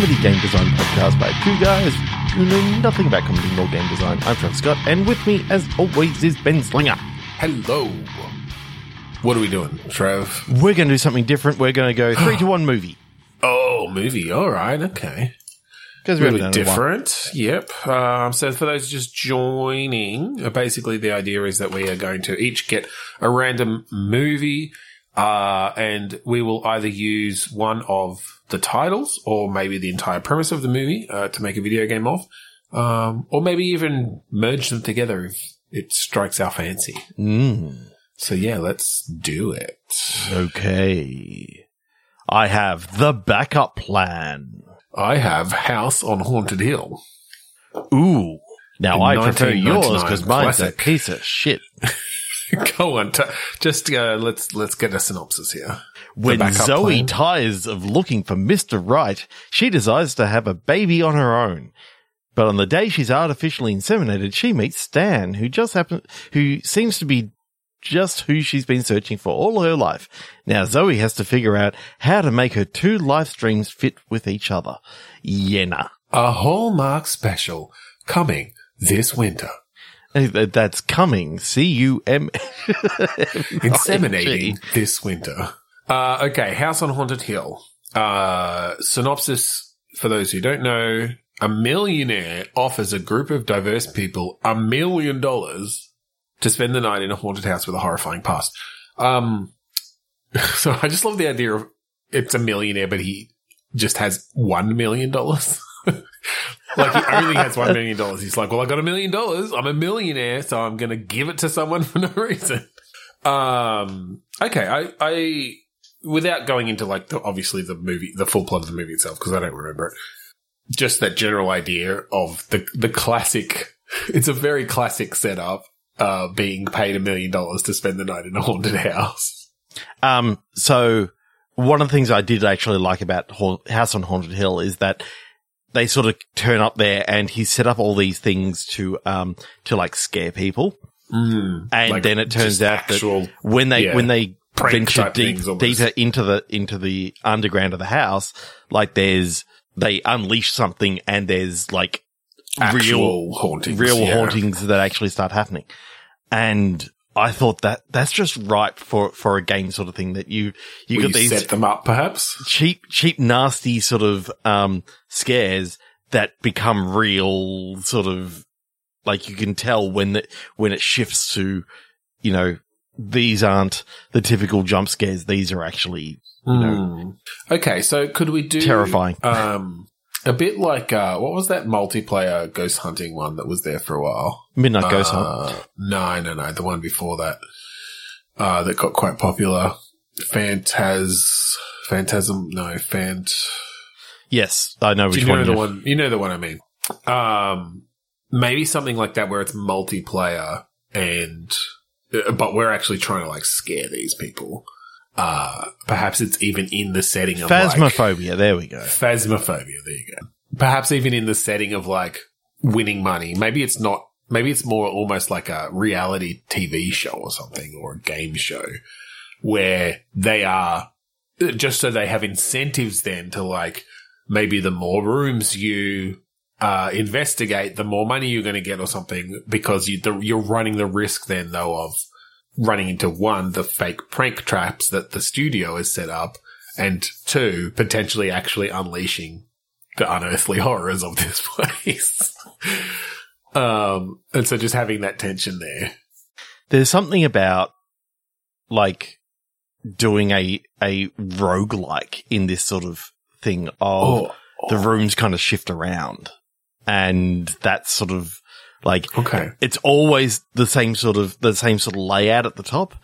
comedy game design podcast by two guys who know nothing about comedy nor game design. I'm Trevor Scott, and with me, as always, is Ben Slinger. Hello. What are we doing, Trev? We're going to do something different. We're going to go three to one movie. Oh, movie. All right. Okay. Because we haven't Really done it one. different. Yep. Um, so for those just joining, uh, basically the idea is that we are going to each get a random movie, uh, and we will either use one of the titles or maybe the entire premise of the movie uh, to make a video game of, um, or maybe even merge them together if it strikes our fancy. Mm, So yeah, let's do it. okay. I have the backup plan. I have House on Haunted Hill. Ooh. Now, I prefer yours because mine's a classic. piece of shit. Go on, t- just uh, let's let's get a synopsis here. When Zoe plan. tires of looking for Mr. Right, she decides to have a baby on her own. But on the day she's artificially inseminated, she meets Stan, who just happens, who seems to be just who she's been searching for all her life. Now Zoe has to figure out how to make her two life streams fit with each other. Yenna. a Hallmark special coming this winter. That's coming. C-U-M. Inseminating this winter. Uh, okay, House on Haunted Hill. Uh, synopsis for those who don't know: a millionaire offers a group of diverse people a million dollars to spend the night in a haunted house with a horrifying past. Um, so I just love the idea of it's a millionaire, but he just has one million dollars. like he only has one million dollars. He's like, well, I got a million dollars. I'm a millionaire, so I'm going to give it to someone for no reason. Um, okay. I, I, without going into like the, obviously the movie, the full plot of the movie itself, because I don't remember it. Just that general idea of the, the classic, it's a very classic setup, uh, being paid a million dollars to spend the night in a haunted house. Um, so one of the things I did actually like about Haun- House on Haunted Hill is that they sort of turn up there and he set up all these things to, um, to like scare people. Mm, And Like, then it turns out actual- that when they, yeah, when they venture deep, deeper into the, into the underground of the house, like there's, they unleash something and there's like real, hauntings. real yeah. hauntings that actually start happening. And I thought that that's just ripe for, for a game sort of thing that you, you Will got you these set them up, perhaps? cheap, cheap, nasty sort of, um, scares that become real sort of like you can tell when the, when it shifts to, you know, these aren't the typical jump scares. These are actually Hmm. Okay, so could we do Terrifying. Um, a bit like uh, what was that multiplayer ghost hunting one that was there for a while? midnight ghost hunt. Uh, no, no, no, the one before that uh, that got quite popular. Phantaz, Phantasm, no, Phant. Yes. I know Do which you know one. the one? You know the one I mean. Um, maybe something like that where it's multiplayer and, uh, but we're actually trying to like scare these people. Uh, perhaps it's even in the setting of like, Phasmophobia. there we go. Phasmophobia. There you go. Perhaps even in the setting of like winning money. Maybe it's not. Maybe it's more almost like a reality TV show or something or a game show where they are just so they have incentives then to like maybe the more rooms you uh, investigate, the more money you're going to get or something because you, the, you're running the risk then though of running into one, the fake prank traps that the studio has set up and two, potentially actually unleashing the unearthly horrors of this place. um, and so just having that tension there. There's something about like doing a, a roguelike in this sort of thing of the rooms kind of shift around. And that sort of like, okay. it's always the same sort of, the same sort of layout at the top.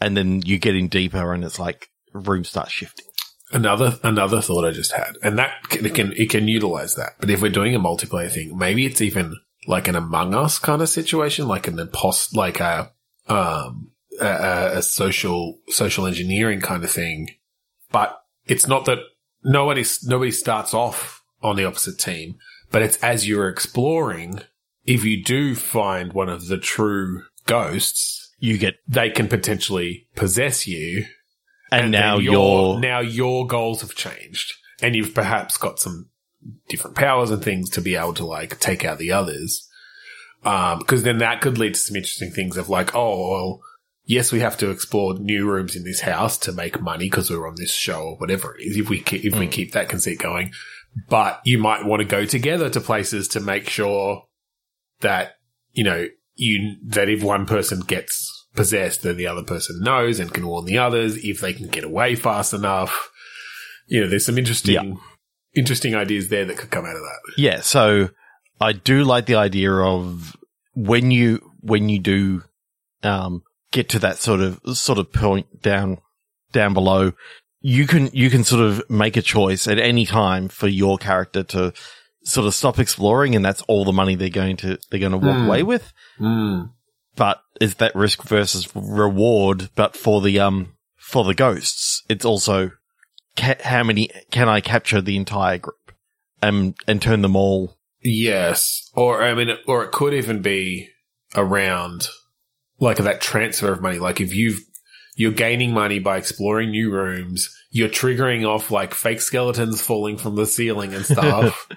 And then you get in deeper and it's like rooms start shifting. Another another thought I just had, and that can, it can it can utilize that. But if we're doing a multiplayer thing, maybe it's even like an Among Us kind of situation, like an impost, like a um a- a, a social social engineering kind of thing. But it's not that nobody nobody starts off on the opposite team, but it's as you're exploring. If you do find one of the true ghosts, You get, they can potentially possess you and, then now your- now your goals have changed, and you've perhaps got some different powers and things to be able to like take out the others. Um, cause then that could lead to some interesting things of like, oh, well, yes, we have to explore new rooms in this house to make money because we're on this show or whatever it is. If we keep, if we keep that conceit going, but you might want to go together to places to make sure that, you know, you, that if one person gets possessed, then the other person knows and can warn the others if they can get away fast enough. You know, there's some interesting, Yeah. interesting ideas there that could come out of that. Yeah, so I do like the idea of when you when you do um get to that sort of sort of point down down below, you can you can sort of make a choice at any time for your character to sort of stop exploring and that's all the money they're going to they're going to walk Hmm. away with. Mm. But is that risk versus reward but for the um for the ghosts, it's also ca- how many can I capture the entire group and and turn them all Yes. Or, I mean, or it could even be around like that transfer of money. Like if you've, you're gaining money by exploring new rooms, you're triggering off like fake skeletons falling from the ceiling and stuff.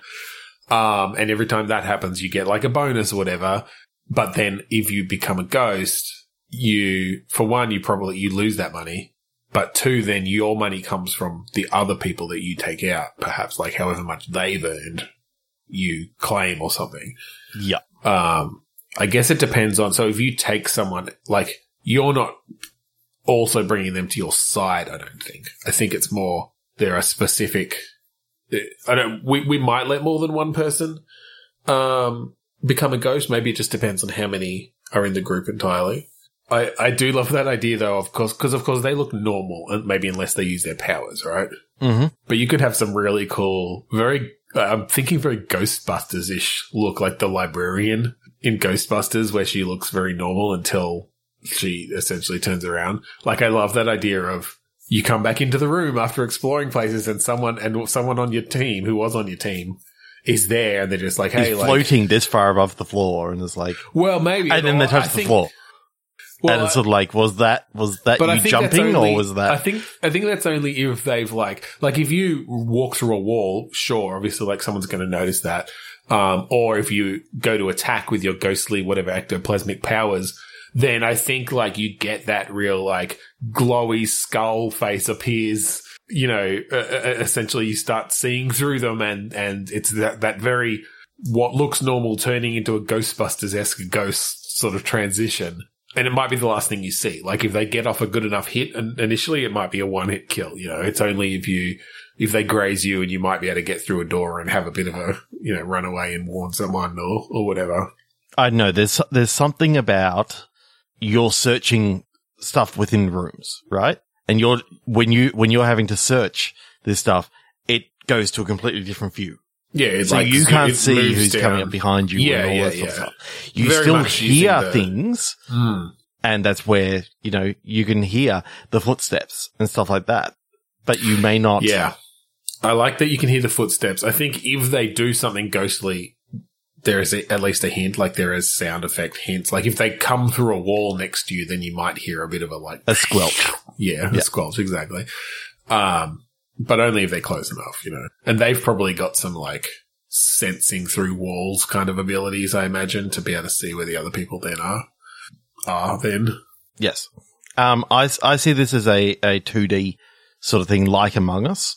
um, and every time that happens, you get like a bonus or whatever. But then if you become a ghost, you, for one, you probably, you lose that money. But two, then your money comes from the other people that you take out, perhaps like however much they've earned you claim or something. Yeah. Um, I guess it depends on. So if you take someone, like you're not also bringing them to your side. I don't think. I think it's more there are specific. I don't. We we might let more than one person um become a ghost. Maybe it just depends on how many are in the group entirely. I, I do love that idea though, of course, because of course they look normal, and maybe unless they use their powers, right? Mm-hmm. But you could have some really cool, very, I'm thinking very Ghostbusters ish look like the librarian in Ghostbusters where she looks very normal until she essentially turns around. Like I love that idea of you come back into the room after exploring places and someone, and someone on your team who was on your team is there and they're just like, hey, like, floating this far above the floor and it's like, well, maybe. and then they touch I the think- floor. well, and it's sort of like, was that, was that you jumping only- or was that? I think I think that's only if they've like like if you walk through a wall, sure, obviously like someone's going to notice that. Um, or if you go to attack with your ghostly whatever ectoplasmic powers, then I think like you get that real like glowy skull face appears. You know, uh, essentially you start seeing through them, and and it's that that very what looks normal turning into a Ghostbusters esque ghost sort of transition. And it might be the last thing you see. Like if they get off a good enough hit initially it might be a one hit kill. You know, it's only if you, if they graze you and you might be able to get through a door and have a bit of a, you know, run away and warn someone or, or whatever. I know there's, there's something about you're searching stuff within rooms, right? And you're, when you, when you're having to search this stuff, it goes to a completely different view. Yeah. It's So like you can't see who's down. coming up behind you Yeah, and all yeah, that sort of yeah. stuff. You Very still hear the- things Mm. and that's where, you know, you can hear the footsteps and stuff like that, but you may not. Yeah. I like that you can hear the footsteps. I think if they do something ghostly, there is a, at least a hint, like there is sound effect hints. Like if they come through a wall next to you, then you might hear a bit of a like A squelch. Yeah, Yeah. a squelch, exactly. Um, but only if they're close enough, you know. And they've probably got some like sensing through walls kind of abilities, I imagine, to be able to see where the other people then are. Are then. Yes. Um, I, I see this as a, a 2D sort of thing like Among Us.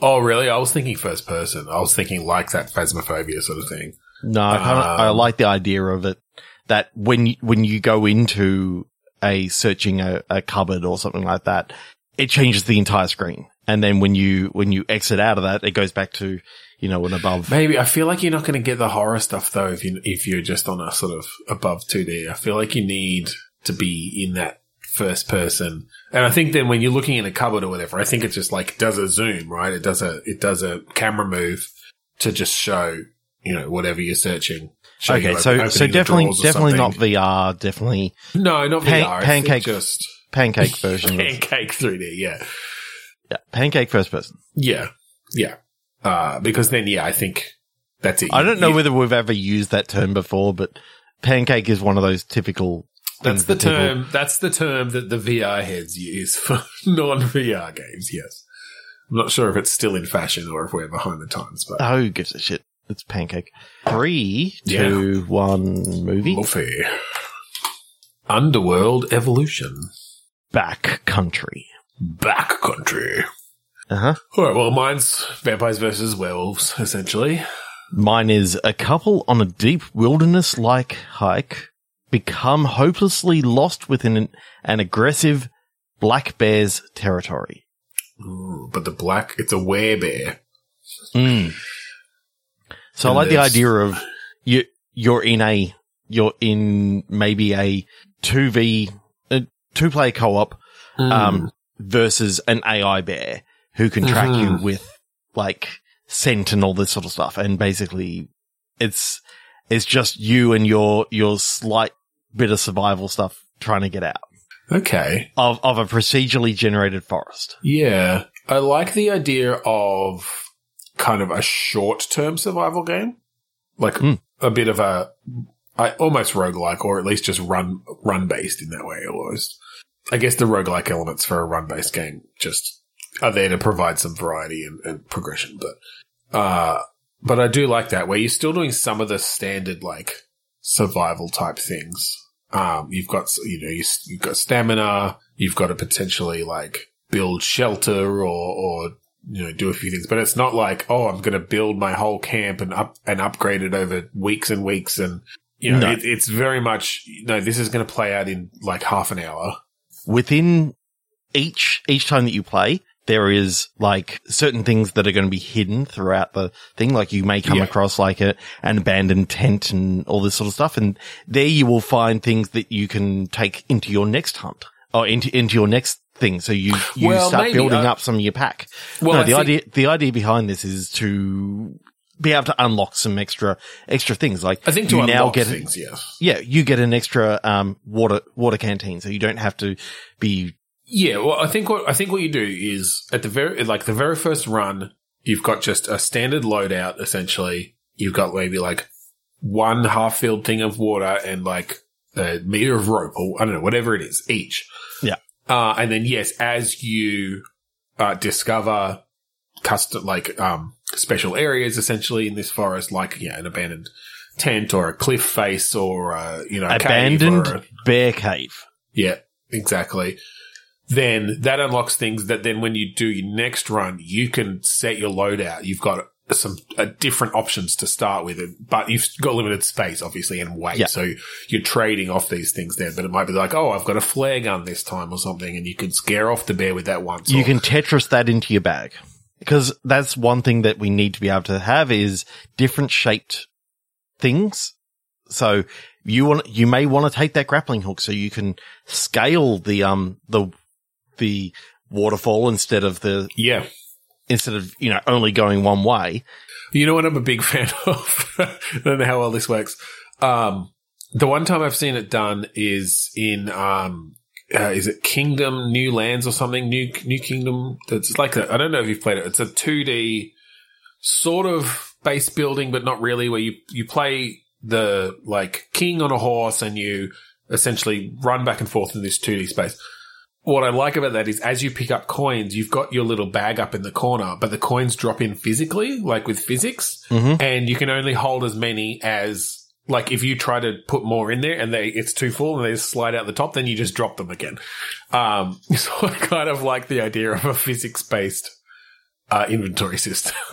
Oh, really? I was thinking first person. I was thinking like that phasmophobia sort of thing. No, I, I Um, like the idea of it that when you, when you go into a searching a, a cupboard or something like that, it changes the entire screen. And then when you, when you exit out of that, it goes back to, you know, an above. Maybe I feel like you're not going to get the horror stuff though if you if you're just on a sort of above 2D. I feel like you need to be in that first person. And I think then when you're looking in a cupboard or whatever, I think it's just like does a zoom, right? It does a it does a camera move to just show you know whatever you're searching. Okay. So, opening so definitely, definitely not. VR, definitely no, not Pan- VR. Pancake- just pancake version. pancake 3D. Yeah, yeah. Pancake first person. yeah, yeah. Uh, because then yeah, I think that's it. I don't know whether we've ever used that term before, but pancake is one of those typical. That's the that people- term. That's the term that the VR heads use for non VR games. Yes. I'm not sure if it's still in fashion or if we're behind the times, but Oh, who gives a shit? It's pancake. Three, two, one. movie. Luffy. Underworld Evolution. Back country. Back country. Uh huh. Alright, well mine's vampires versus werewolves, essentially. Mine is a couple on a deep wilderness like hike become hopelessly lost within an, an aggressive black bear's territory. Ooh, but the black, it's a werebear. Mm. So I like the idea of you, you're in a, you're in maybe a 2v, a two player co-op, Mm. um, versus an AI bear who can track you Mhm. with like scent and all this sort of stuff. And basically it's, it's just you and your, your slight bit of survival stuff trying to get out okay. of, of a procedurally generated forest. Yeah. I like the idea of kind of a short term survival game. Like Hmm. a bit of a, I, almost roguelike or at least just run, run based in that way almost. I guess the roguelike elements for a run based game just are there to provide some variety and, and progression. But, uh, but I do like that where you're still doing some of the standard like survival type things. Um, you've got, you know, you, you've got stamina, you've got to potentially like build shelter or, or, you know, do a few things, but it's not like, oh, I'm going to build my whole camp and up and upgrade it over weeks and weeks. And, you know, No. it, it's very much, no, this is going to play out in like half an hour. within each each time that you play, there is like certain things that are going to be hidden throughout the thing. Like you may come Yeah. across like a, an abandoned tent and all this sort of stuff. And there you will find things that you can take into your next hunt or into, into your next thing. So you, you Well, start maybe, building uh, up some of your pack. Well, no, I the think- idea, the idea behind this is to be able to unlock some extra, extra things. Like I think to you now get, things, yes. yeah, you get an extra, um, water, water canteen. So you don't have to be Yeah, well, I think what I think what you do is at the very like the very first run, you've got just a standard loadout. Essentially, you've got maybe like one half filled thing of water and like a meter of rope, or I don't know, whatever it is each. Uh, and then yes, as you uh, discover custom like um special areas, essentially in this forest, like yeah, an abandoned tent or a cliff face or uh, you know abandoned a- bear cave. yeah, exactly. Then that unlocks things that then when you do your next run, you can set your loadout. You've got some uh, different options to start with, but you've got limited space, obviously, and weight. Yeah. So you're trading off these things there, but it might be like, oh, I've got a flare gun this time or something, and you can scare off the bear with that once. you or- can Tetris that into your bag. Because that's one thing that we need to be able to have is different shaped things. So you want, you may want to take that grappling hook so you can scale the, um, the, the waterfall instead of the, yeah. Instead of, you know, only going one way. You know what I'm a big fan of? I don't know how well this works. Um, the one time I've seen it done is in, um, uh, is it Kingdom New Lands or something? New, New Kingdom. It's like a, I don't know if you've played it. It's a 2D sort of base building, but not really where you, you play the like king on a horse and you essentially run back and forth in this 2D space. What I like about that is as you pick up coins, you've got your little bag up in the corner, but the coins drop in physically, like with physics, Mhm. and you can only hold as many as like if you try to put more in there and they it's too full and they just slide out the top, then you just drop them again. Um, so I kind of like the idea of a physics based uh, inventory system.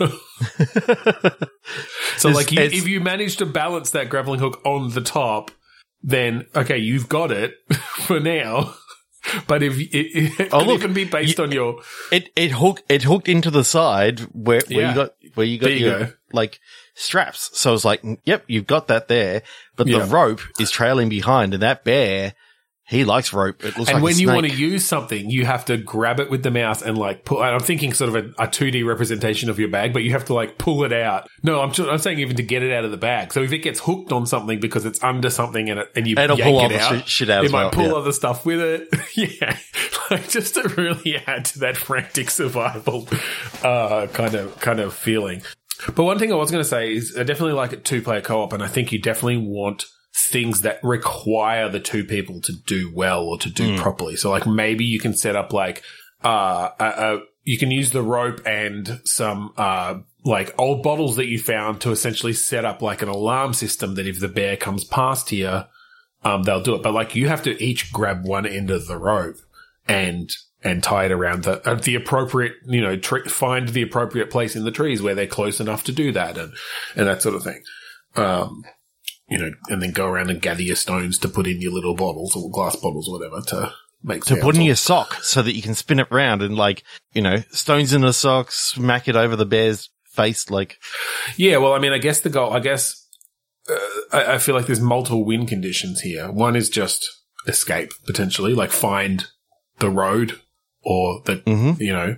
so It's- like you, if you manage to balance that grappling hook on the top, then okay, you've got it for now. But if it, it Oh, could look, even be based on your It, it hooked, it hooked into the side where, where Yeah. you got, where you got you your, go. like, straps. So it's like, mm, yep, you've got that there, but Yeah. the rope is trailing behind and that bear, he likes rope. It looks and like when a you want to use something, you have to grab it with the mouse and like pull. I'm thinking sort of a, a 2D representation of your bag, but you have to like pull it out. No, I'm, I'm saying even to get it out of the bag. So if it gets hooked on something because it's under something and it, and you It'll pull it out, shit- shit out it might well, pull yeah. other stuff with it. yeah, like just to really add to that frantic survival uh, kind of kind of feeling. But one thing I was going to say is I definitely like it two player co op, and I think you definitely want things that require the two people to do well or to do properly. So like maybe you can set up like uh, a, a you can use the rope and some uh like old bottles that you found to essentially set up like an alarm system that if the bear comes past here, um, they'll do it. But like you have to each grab one end of the rope and and tie it around the uh, the appropriate, you know, tr- find the appropriate place in the trees where they're close enough to do that and and that sort of thing. Um, you know, and then go around and gather your stones to put in your little bottles or glass bottles or whatever to make to put in or- your sock so that you can spin it round and like, you know, stones in the sock, smack it over the bear's face. Like, Yeah, well, I mean, I guess the goal, I guess, uh, I, I feel like there's multiple win conditions here. One is just escape, potentially, like find the road or the, Mhm. you know,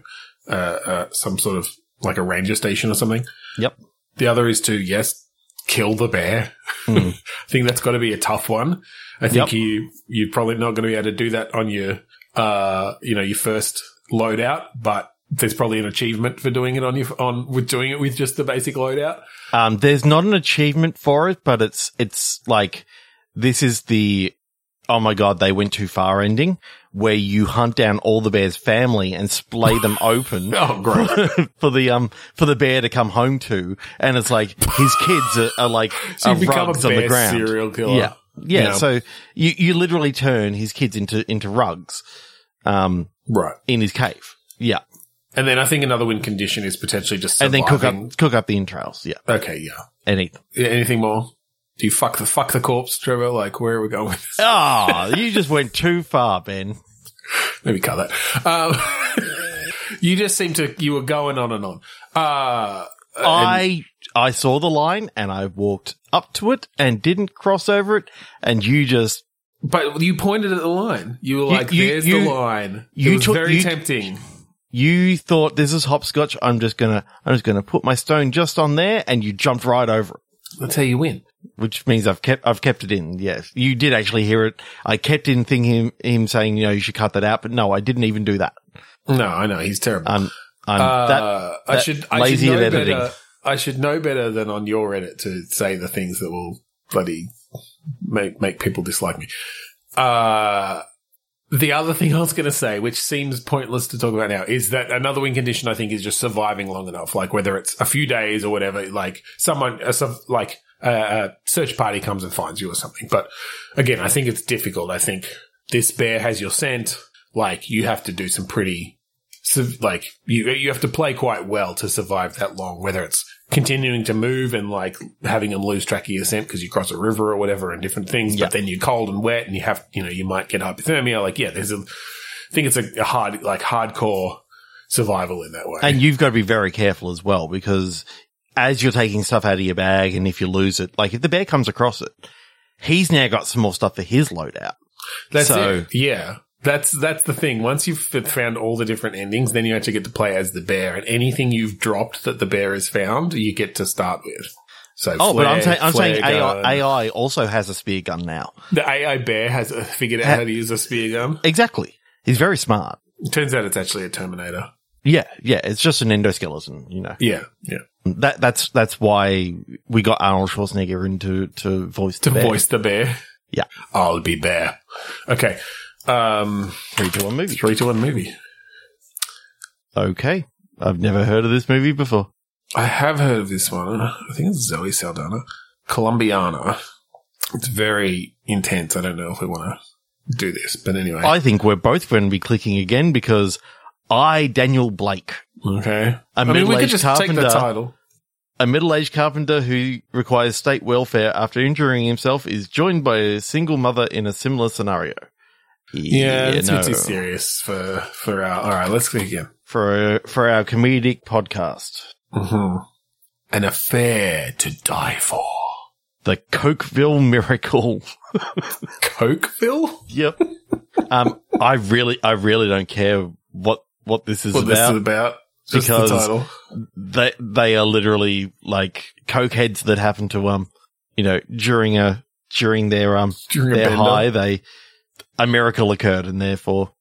uh, uh, some sort of like a ranger station or something. Yep. The other is to, yes, kill the bear. Hmm. I think that's got to be a tough one. I think Yep. you, you're probably not going to be able to do that on your, uh, you know, your first loadout, but there's probably an achievement for doing it on your, on, with doing it with just the basic loadout. um, there's not an achievement for it, but it's, it's like, this is the, oh my God, they went too far ending where you hunt down all the bear's family and splay them open. Oh, great. for the um for the bear to come home to, and it's like his kids are, are like So you are rugs on the ground. serial killer. Yeah, yeah. Yeah. So you you literally turn his kids into into rugs, um, Right. in his cave. Yeah, And then I think another win condition is potentially just and then cook up cook up the entrails. Yeah, Okay, yeah. and eat them. Anything more? Do you fuck the fuck the corpse, Trevor? Like, where are we going? Ah, you just went too far, Ben. Maybe cut that. Um, you just seem to, you were going on and on. Uh, I I saw the line and I walked up to it and didn't cross over it, and you just but you pointed at the line. You were like, you- there's you- the line. you it was took- very you- tempting. you thought this is hopscotch. I'm just gonna I'm just gonna put my stone just on there, and you jumped right over it. That's how you win. Which means I've kept I've kept it in. Yes, you did actually hear it. I kept in thinking him, him saying, you know, you should cut that out, but no, I didn't even do that. No, I know. He's terrible. I'm I'm Uh, that I that should I lazy should know editing. better. I should know better than on your edit to say the things that will bloody make make people dislike me. Uh the other thing I was going to say, which seems pointless to talk about now, is that another win condition I think is just surviving long enough. Like whether it's a few days or whatever, like someone, a, sub- like a, a search party comes and finds you or something. But again, I think it's difficult. I think this bear has your scent. Like you have to do some pretty like you you have to play quite well to survive that long. Whether it's continuing to move and like having them lose track of your scent because you cross a river or whatever and different things, Yeah. but then you're cold and wet and you have you know you might get hypothermia. Like yeah, there's a I think it's a, a hard like hardcore survival in that way. and you've got to be very careful as well because as you're taking stuff out of your bag, and if you lose it, like if the bear comes across it, he's now got some more stuff for his loadout. That's so- it. Yeah. That's that's the thing. Once you've found all the different endings, then you actually get to play as the bear, and anything you've dropped that the bear has found, you get to start with. So, Oh, but I'm flare- saying I'm saying AI. AI also has a spear gun now. The AI bear has figured out how to use a spear gun. Exactly, he's very smart. It turns out it's actually a Terminator. Yeah, yeah, it's just an endoskeleton, you know. Yeah, yeah. That that's that's why we got Arnold Schwarzenegger into to voice To the bear. voice the bear. Yeah. I'll be bear. Okay. Um, three to one movie. three to one movie. Okay, I've never heard of this movie before. I have heard of this one. I think it's Zoe Saldana. Colombiana. It's very intense. I don't know if we want to do this, but anyway. I think we're both going to be clicking again because I, Daniel Blake, okay. a I mean, we could middle-aged take the carpenter, title. a middle-aged carpenter who requires state welfare after injuring himself, is joined by a single mother in a similar scenario. Yeah, it's no. too serious for, for our, all right, let's again. for for our comedic podcast, Mm-hmm. An affair to die for. the Cokeville Miracle. Cokeville? Yep. um, I really, I really don't care what what this is What this about. is about. Just Because- the title. they they are literally like cokeheads that happen to um you know during a during their um During a their high they a miracle occurred and therefore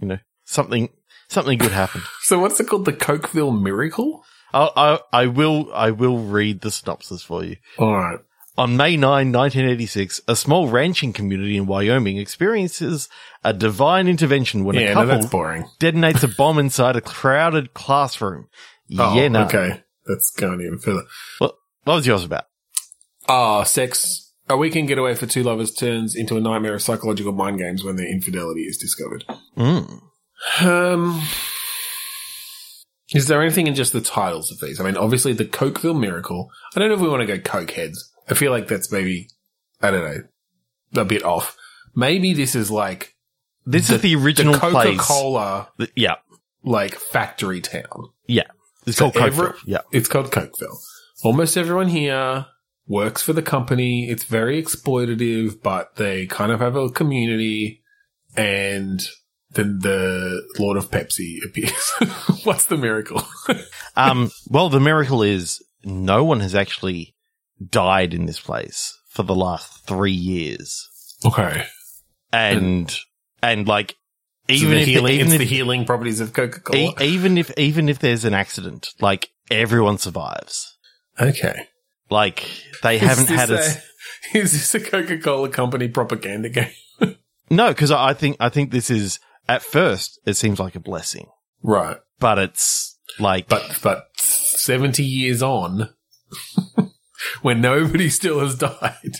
you know something something good happened. So what's it called? The Cokeville Miracle? I I I will I will read the synopsis for you. All right. On May 9, 1986, a small ranching community in Wyoming experiences a divine intervention when a Yeah, no, couple boring. detonates a bomb inside a crowded classroom. Oh, yeah, no. okay. That's going even further. What, what was yours about? Ah, sex. A weekend getaway for two lovers turns into a nightmare of psychological mind games when their infidelity is discovered. Mm. Um, is there anything in just the titles of these? I mean, obviously the Cokeville Miracle. I don't know if we want to go Coke heads. I feel like that's maybe, I don't know, a bit off. Maybe this is like This is the original the. Coca-Cola yeah, like factory town. yeah. It's So called every- Cokeville. Yeah. It's called Cokeville. Almost everyone here works for the company. It's very exploitative, but they kind of have a community. And then the Lord of Pepsi appears. What's the miracle? Um, well, the miracle is no one has actually died in this place for the last three years. okay. And, and like, Even the if, healing, even it's if, the healing properties of Coca Cola. e- even if, even if there's an accident, like everyone survives. okay. Like they haven't had a, a. Is this a Coca Cola company propaganda game? no, cause I think, I think this is at first it seems like a blessing, Right. but it's like, But but seventy years on, when nobody still has died.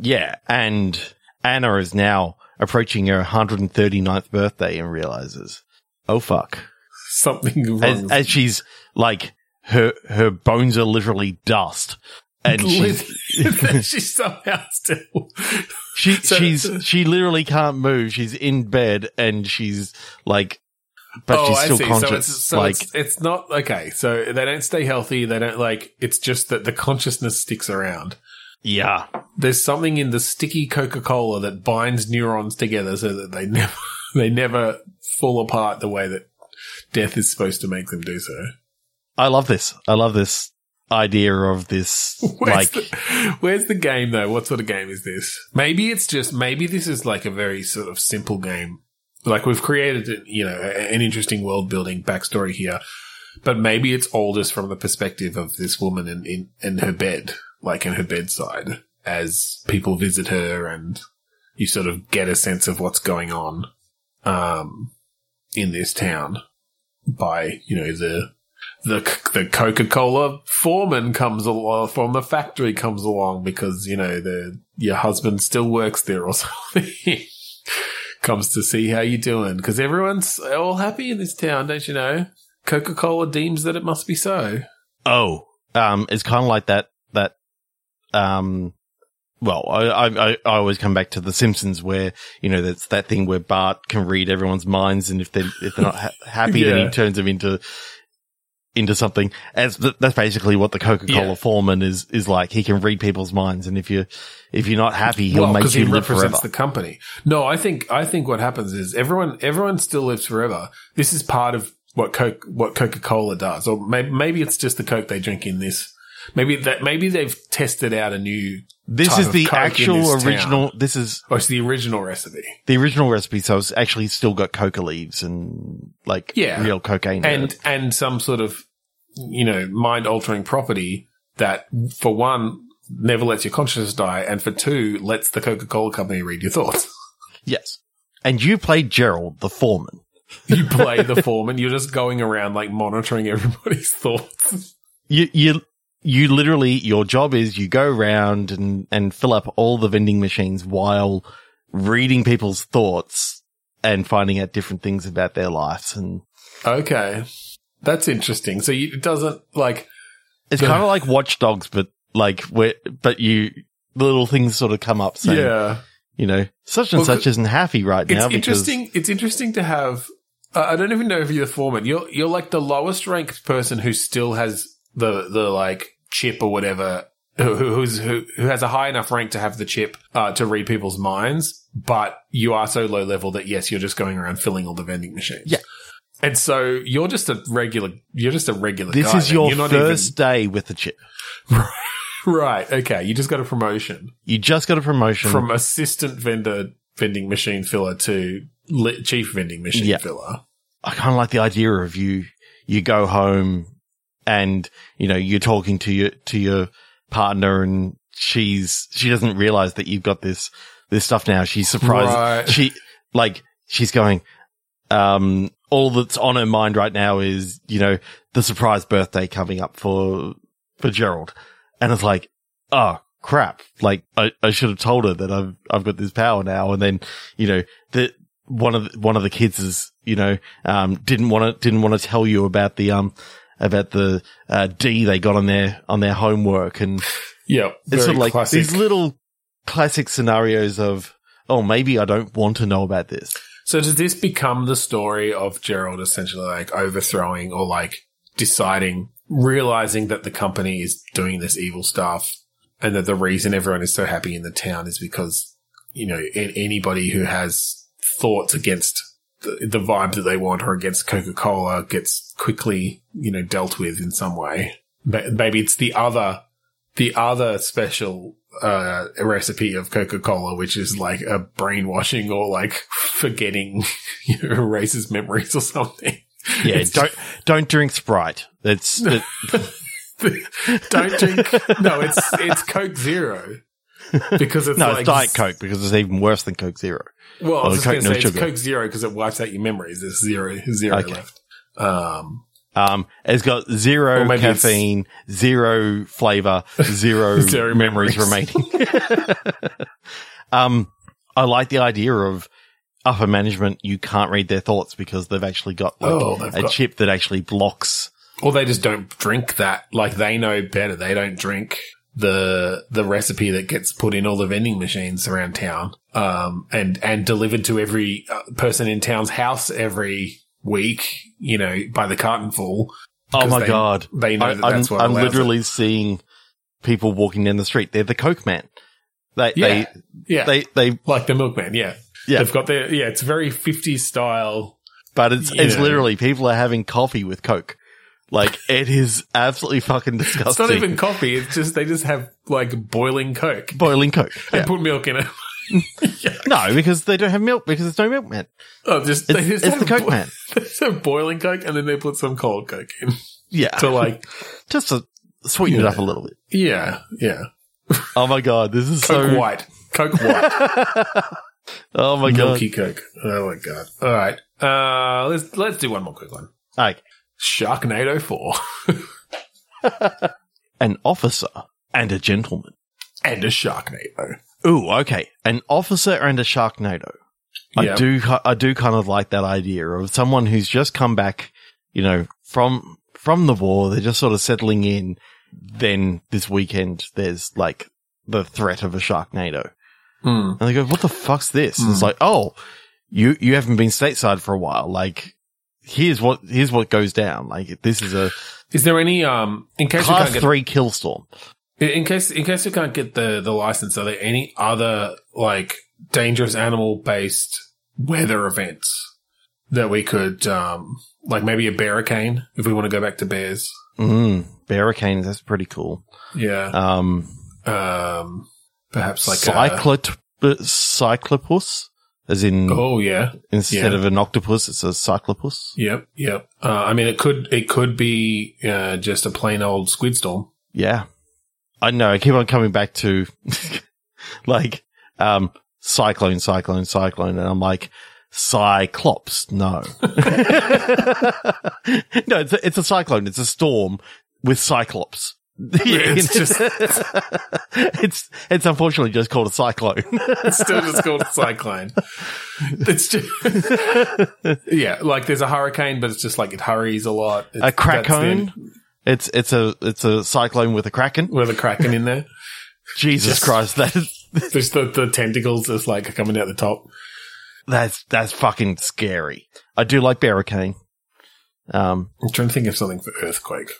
yeah. And Anna is now approaching her 139th birthday and realizes, oh fuck. Something wrong. as, as she's like her her bones are literally dust and she's she's somehow still. she So- she's she literally can't move she's in bed and she's like but oh, she's still I see. conscious So, it's, so like it's, it's not okay. So they don't stay healthy. They don't like. It's just that the consciousness sticks around. yeah There's something in the sticky Coca Cola that binds neurons together so that they never they never fall apart the way that death is supposed to make them do so. i love this i love this idea of this Where's, like the, where's the game though? What sort of game is this? Maybe it's just maybe this is like a very sort of simple game. Like we've created, you know, an interesting world building backstory here, but maybe it's all just from the perspective of this woman in, in in her bed, like in her bedside, as people visit her, and you sort of get a sense of what's going on, um, in this town by you know the the the Coca Cola foreman comes along from the factory comes along because you know the your husband still works there or something. Comes to see how you're doing because everyone's all happy in this town, don't you know? Coca Cola deems that it must be so. oh um it's kind of like that that um well, I, I I always come back to The Simpsons, where you know that's that thing where Bart can read everyone's minds, and if they if they're not ha- happy, then he turns them into into something. As th- that's basically what the Coca Cola Yeah. foreman is is like. He can read people's minds, and if you if you're not happy, he'll well, make you he live represents forever. the company. No, I think I think what happens is everyone everyone still lives forever. This is part of what Coke what Coca Cola does, or maybe, maybe it's just the Coke they drink in this. Maybe that maybe they've tested out a new. this is the actual this town. original. This is Or it's the original recipe. the original recipe, so it's actually still got coca leaves and like Yeah. real cocaine. in and and some sort of you know mind altering property that for one never lets your consciousness die, and for two lets the Coca Cola company read your thoughts. yes, and you play Gerald, the foreman. You play the foreman. You're just going around like monitoring everybody's thoughts. you you you literally your job is you go around and and fill up all the vending machines while reading people's thoughts and finding out different things about their lives and Okay, that's interesting. So you, it doesn't like it's kind of like watchdogs but like where but you little things sort of come up saying yeah. you know such and Well, such isn't happy right It's now because interesting. It's interesting to have. Uh, I don't even know if you're the foreman. You're you're like the lowest ranked person who still has the the like chip or whatever. Who, who- who's who, who has a high enough rank to have the chip uh, to read people's minds, but you are so low level that yes, you're just going around filling all the vending machines. Yeah. And so you're just a regular. You're just a regular. this guy is your first day with the chip right. Okay, you just got a promotion you just got a promotion from assistant vendor vending machine filler to li- chief vending machine Yeah. filler. I kind of like the idea of you, you go home and, you know, you're talking to your, to your partner and she's she doesn't realize that you've got this this stuff now. She's surprised. Right. She like she's going. Um, all that's on her mind right now is you know the surprise birthday coming up for for Gerald, and it's like, oh crap! Like I, I should have told her that I've I've got this power now, and then you know that one of the, one of the kids is you know um didn't want to didn't want to tell you about the um about the uh, D they got on their on their homework and Yeah, it's sort of like classic. these little classic scenarios of, oh, maybe I don't want to know about this. So does this become the story of Gerald essentially like overthrowing or like deciding, realizing that the company is doing this evil stuff and that the reason everyone is so happy in the town is because, you know, anybody who has thoughts against the, the vibe that they want or against Coca-Cola gets quickly, you know, dealt with in some way. Ba- Maybe it's the other, the other special uh, recipe of Coca-Cola, which is like a brainwashing or like forgetting, you know, erases memories or something. Yeah, It's don't don't drink Sprite. That's it, Don't drink. No, it's it's Coke Zero because it's no, like it's Diet Coke because it's even worse than Coke Zero. Well, I was just going to no say sugar. it's Coke Zero because it wipes out your memories. There's zero zero Okay. left. Um, Um, it's got zero Or maybe it's- caffeine, zero flavor, zero, Zero memories, memories. remaining. um, I like the idea of upper management. You can't read their thoughts because they've actually got like Oh, a got- chip that actually blocks. or they just don't drink that. Like they know better. They don't drink the the recipe that gets put in all the vending machines around town, um, and and delivered to every uh, person in town's house every week. You know, by the cartonful. Oh my they- god! They know I, that I'm, that's what I'm allows it. literally seeing people walking down the street. They're the Coke man. They, Yeah. yeah, they, they, they, like the milkman. Yeah, Yeah. They've got their yeah. It's very 50s style. but it's, it's Yeah. literally people are having coffee with Coke. Like it is absolutely fucking disgusting. It's not even coffee. It's just they just have like boiling Coke boiling Coke. and Yeah. put milk in it. No, because they don't have milk because there's no milkman. Oh, just It's, they just it's the Coke bo- man. They just have boiling Coke and then they put some cold Coke in Yeah. to like just to sweeten it up a little bit. yeah yeah Oh my god, this is Coke so white Coke white Oh my god. milky Coke. Oh my god! All right, uh, let's let's do one more quick one. Like Sharknado Four an officer and a gentleman. and a Sharknado. Ooh, okay. An officer and a Sharknado. I do, I do kind of like that idea of someone who's just come back, you know, from, from the war. They're just sort of settling in. Then this weekend, there's like the threat of a Sharknado. Hmm. And they go, what the fuck's this? And It's like, oh, you, you haven't been stateside for a while. Like, here's what, here's what goes down. Like, this is a Is there any um in case you class can't get three kill storm. In case, in case we can't get the, the license, are there any other, like, dangerous animal based weather events that we could, um, like maybe a barricane if we want to go back to bears? Mm, Barricades, that's pretty cool. Yeah. Um, Um, perhaps like a, Cyclot- uh, Cyclopus, as in oh yeah. instead yeah. of an octopus, it's a cyclopus. Yep. Yep. Uh, I mean, it could, it could be, uh, just a plain old squid storm. Yeah, I know. I keep on coming back to like um, cyclone, cyclone, cyclone, and I'm like. Cyclops, no, no, it's a, it's a cyclone. It's a storm with Cyclops. It's just- it's it's unfortunately just called a cyclone. It's still just called a cyclone. It's just, yeah, like there's a hurricane, but it's just like it hurries a lot. It's, a that's cracone. It's it's a it's a cyclone with a kraken. with a kraken in there. Jesus Just- Christ, that is There's the, the tentacles that's like coming out the top. that's that's fucking scary. I do like Barricane. Um, I'm trying to think of something for earthquake.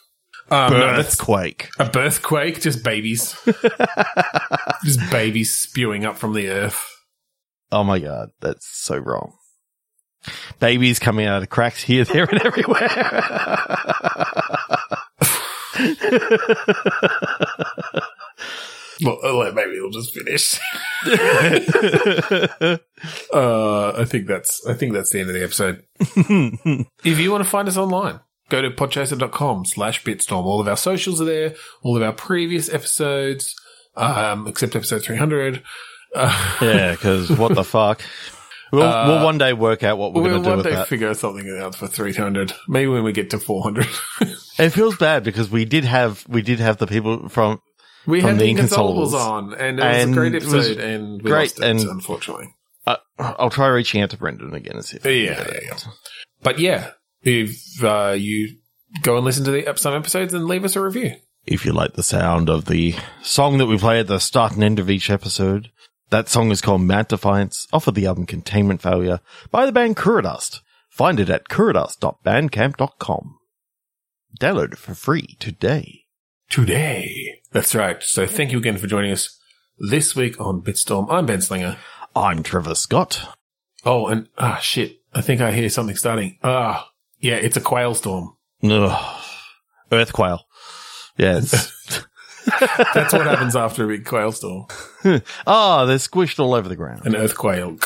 Um, no, Birthquake. a birthquake, just babies. just babies spewing up from the earth. Oh my god, that's so wrong. Babies coming out of cracks here, there, and everywhere. Well, uh, maybe it'll just finish. uh, I think that's, I think that's the end of the episode. If you want to find us online, go to podchaser.com slash bitstorm. All of our socials are there. All of our previous episodes. um, except episode 300. Uh, Yeah, because what the fuck? We'll, Uh, we'll one day work out what we're we'll going to do one with day that. figure something out for 300. Maybe when we get to 400. It feels bad because we did have we did have the people from we From had the Inconsolables on, and it was And a great it was episode, and we great, lost it, and- unfortunately. Uh, I'll try reaching out to Brendan again and see. If I can Yeah, yeah, yeah. But yeah, if uh, you go and listen to the some episodes and leave us a review. If you like the sound of the song that we play at the start and end of each episode, that song is called Mount Defiance, off of the album Containment Failure by the band Kuradust. Find it at kuradust.bandcamp.com. Download it for free today. Today. That's right. So thank you again for joining us this week on Bitstorm. I'm Ben Slinger. I'm Trevor Scott. Oh, and ah, shit. I think I hear something starting. Ah, yeah, it's a quail storm. Ugh. Earth quail. Yeah, it's, That's what happens after a big quail storm. oh, they're squished all over the ground. An earth quail.